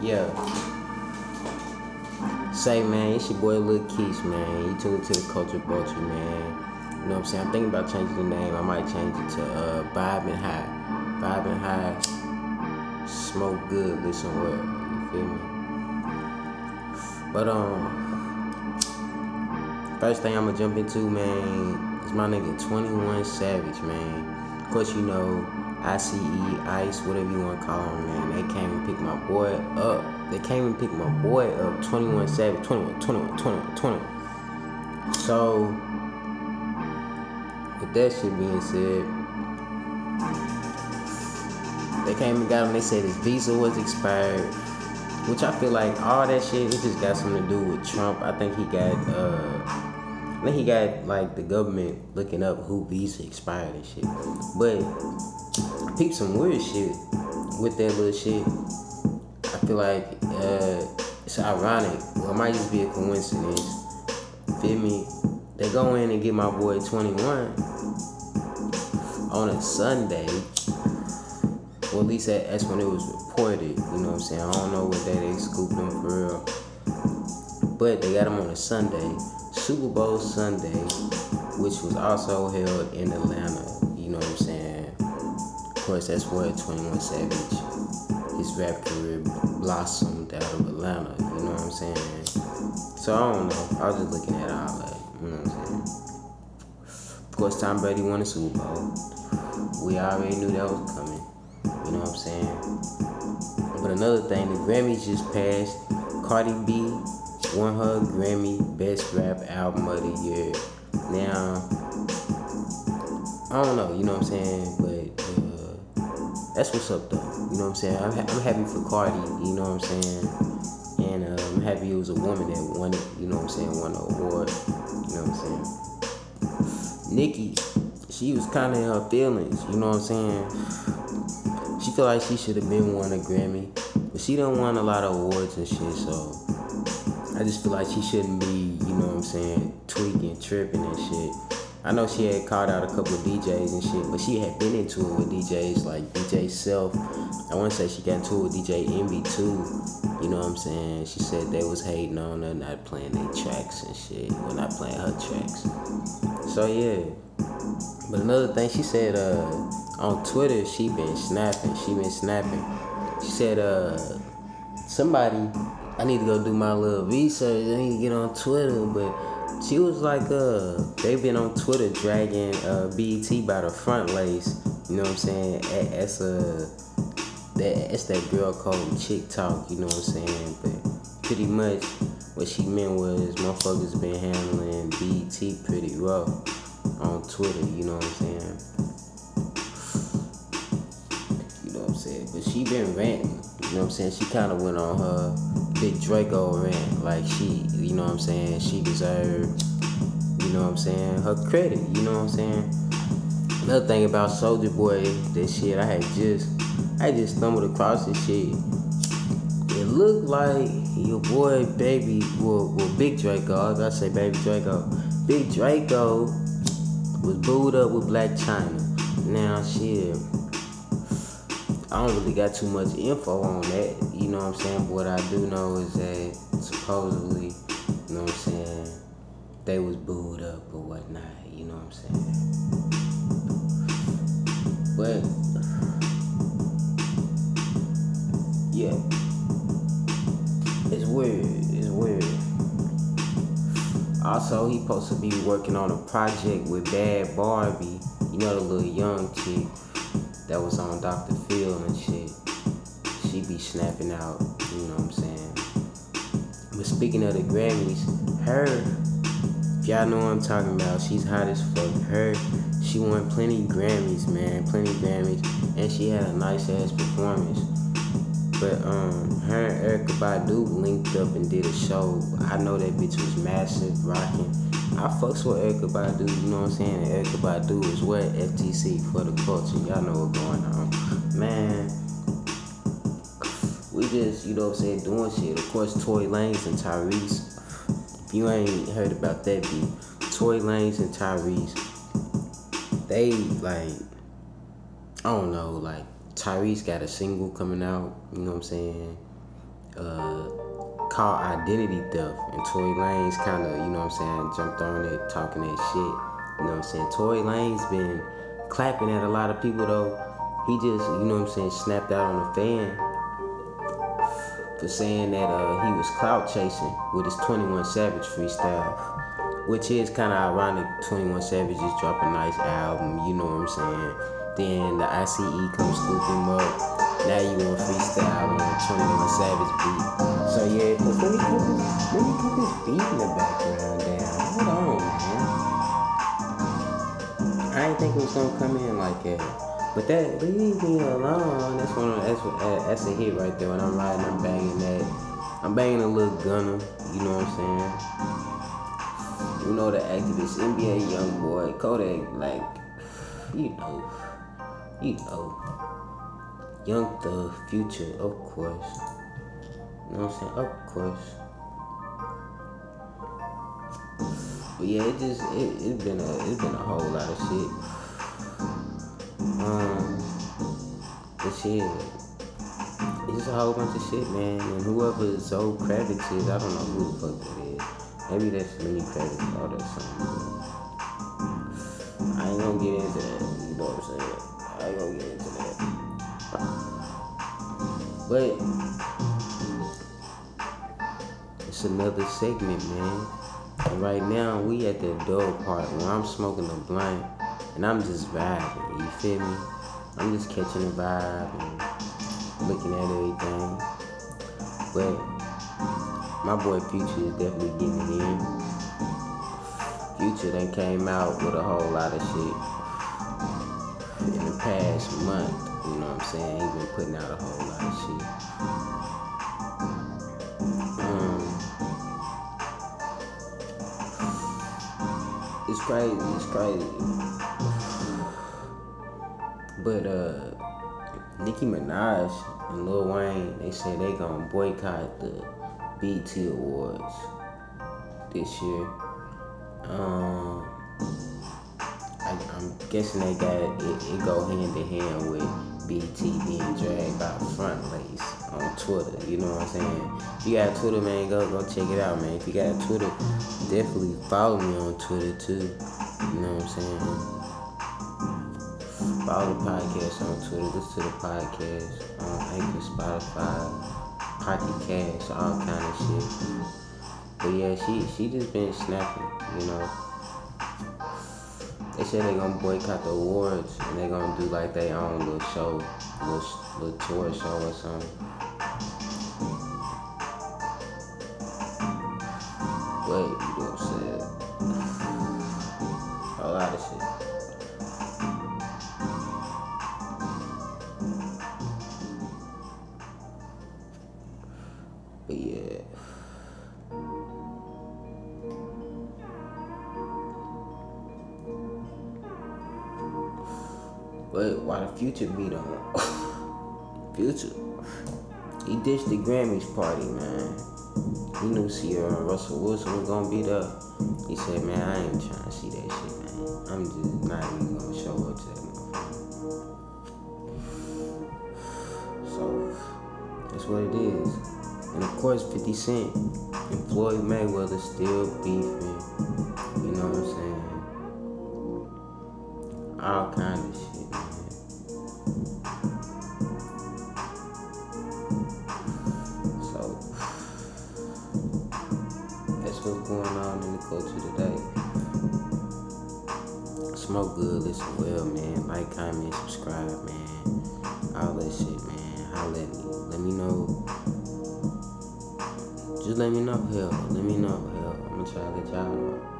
Yeah. Say man, it's your boy Lil Keys, man. You tuned to the Culture Vulture, man. You know what I'm saying? I'm thinking about changing the name. I might change it to uh Vibe and High. Vibe and High. Smoke good, listen well. You feel me? But um First thing I'ma jump into, man, is my nigga 21 Savage, man. Of course, you know, ICE, Ice, whatever you want to call them, man. They came and picked my boy up. They came and picked my boy up, 21 Savage, 21, 21, 21, 21. So, with that shit being said, they came and got him. They said his visa was expired, which I feel like all that shit, it just got something to do with Trump. I think he got, uh, I think he got like the government looking up who visa expired and shit. But peep some weird shit with that little shit. I feel like uh, it's ironic. Well, it might just be a coincidence. Feel me? They go in and get my boy 21 on a Sunday. Well, at least that, that's when it was reported. You know what I'm saying? I don't know what day they scooped him for real. But they got him on a Sunday, Super Bowl Sunday, which was also held in Atlanta. Course, that's where 21 Savage, his rap career blossomed out of Atlanta. You know what I'm saying? So I don't know. I was just looking at all that. You know what I'm saying? Of course, Tom Brady won the Super Bowl. We already knew that was coming. You know what I'm saying? But another thing, the Grammys just passed. Cardi B won her Grammy Best Rap Album of the Year. Now, I don't know, you know what I'm saying? But that's what's up, though. You know what I'm saying? I'm, ha- I'm happy for Cardi, you know what I'm saying? And uh, I'm happy it was a woman that won it, you know what I'm saying? Won the award, you know what I'm saying? Nicki, she was kind of in her feelings, you know what I'm saying? She feel like she should have been won a Grammy, but she don't won a lot of awards and shit, so I just feel like she shouldn't be, you know what I'm saying, tweaking, tripping and shit. I know she had called out a couple of DJs and shit, but she had been into it with DJs like DJ Self. I want to say she got into it with DJ Envy too. You know what I'm saying? She said they was hating on her, not playing their tracks and shit. Well, not playing her tracks. So yeah. But another thing, she said uh, on Twitter she been snapping. She been snapping. She said uh, somebody, I need to go do my little research. I need to get on Twitter, but she was like, uh, they've been on Twitter dragging uh, BET by the front lace. You know what I'm saying? That's a that it's that girl called Chick Talk. You know what I'm saying? But pretty much what she meant was motherfuckers been handling BET pretty rough on Twitter. You know what I'm saying? You know what I'm saying? But she been ranting. You know what I'm saying? She kind of went on her big Draco rant. Like she, you know what I'm saying? She deserved, you know what I'm saying? Her credit. You know what I'm saying? Another thing about Soulja Boy, this shit I had just, I just stumbled across this shit. It looked like your boy Baby, well, well Big Draco. I to say Baby Draco. Big Draco was booed up with Blac Chyna. Now shit. I don't really got too much info on that, you know what I'm saying? But what I do know is that supposedly, you know what I'm saying, they was booed up or whatnot, you know what I'm saying? But yeah. It's weird. It's weird. Also, he supposed to be working on a project with Bhad Bhabie, you know the little young chick that was on Dr. Phil and shit. She be snapping out, you know what I'm saying? But speaking of the Grammys, her, y'all know what I'm talking about, she's hot as fuck. Her, she won plenty Grammys, man, plenty Grammys, and she had a nice ass performance. But um, her and Erykah Badu linked up and did a show. I know that bitch was massive, rocking. I fucks with Erykah Badu, you know what I'm saying? Erykah Badu is what FTC for the culture. Y'all know what's going on. Man, we just, you know what I'm saying, doing shit. Of course, Tory Lanez and Tyrese. If you ain't heard about that beat, Tory Lanez and Tyrese, they like, I don't know, like Tyrese got a single coming out, you know what I'm saying? uh, called identity theft, and Tory Lanez kind of, you know what I'm saying, jumped on it, talking that shit. You know what I'm saying? Tory Lanez been clapping at a lot of people though. He just, you know what I'm saying, snapped out on a fan for saying that uh, he was clout chasing with his 21 Savage freestyle, which is kind of ironic. 21 Savage just dropped a nice album, you know what I'm saying? Then the ICE comes scoop him up. Now you want freestyle on a 21 Savage beat. So yeah, let me put this, let me put this beat in the background down. Hold on, man. I didn't think it was gonna come in like that. But that leave me alone. That's one. That's uh, that's a hit right there. When I'm riding, I'm banging that. I'm banging a little Gunna. You know what I'm saying? You know the activist, NBA YoungBoy, Kodak. Like, you know, you know, young the future, of course. You know what I'm saying? Of course. But yeah, it just it it been a it's been a whole lot of shit. Um, the shit. It's just a whole bunch of shit, man. And whoever Zoe Kravitz is, I don't know who the fuck that is. Maybe that's Lenny Kravitz or something. I ain't gonna get into that. You know what I'm saying? I ain't gonna get into that. But it's another segment, man. And right now we at the dog part where I'm smoking a blunt and I'm just vibing. You feel me? I'm just catching the vibe and looking at everything. But my boy Future is definitely getting in. Future then came out with a whole lot of shit in the past month. You know what I'm saying? He's been putting out a whole lot of shit. Crazy. It's crazy. But uh, Nicki Minaj and Lil Wayne, they say they gonna boycott the BET Awards this year. Um, I, am guessing they got it, it, go hand in hand with Twitter. You know what I'm saying? If you got Twitter, man, go go check it out, man. If you got Twitter, definitely follow me on Twitter too. You know what I'm saying? Follow the podcast on Twitter. Listen to the podcast on Anchor, Spotify, Pocket Cast, all kind of shit. But yeah, she she just been snapping, you know. They said they're gonna boycott the awards and they're gonna do like their own little show, little little tour show or something. But you know what I'm saying? A lot of shit. But why the future beat on Future? He ditched the Grammys party, man. He knew and Russell Wilson was gonna be there. He said, man, I ain't trying to see that shit, man. I'm just not even gonna show up to that motherfucker. So, that's what it is. And of course, 50 Cent and Floyd Mayweather still beefing. You know what I'm saying? All kind of shit. Culture today. Smoke good, listen well, man. Like, comment, subscribe, man. All that shit, man. Holla at me. Let me know. Just let me know, hell. Let me know, hell. I'm gonna try to let y'all know.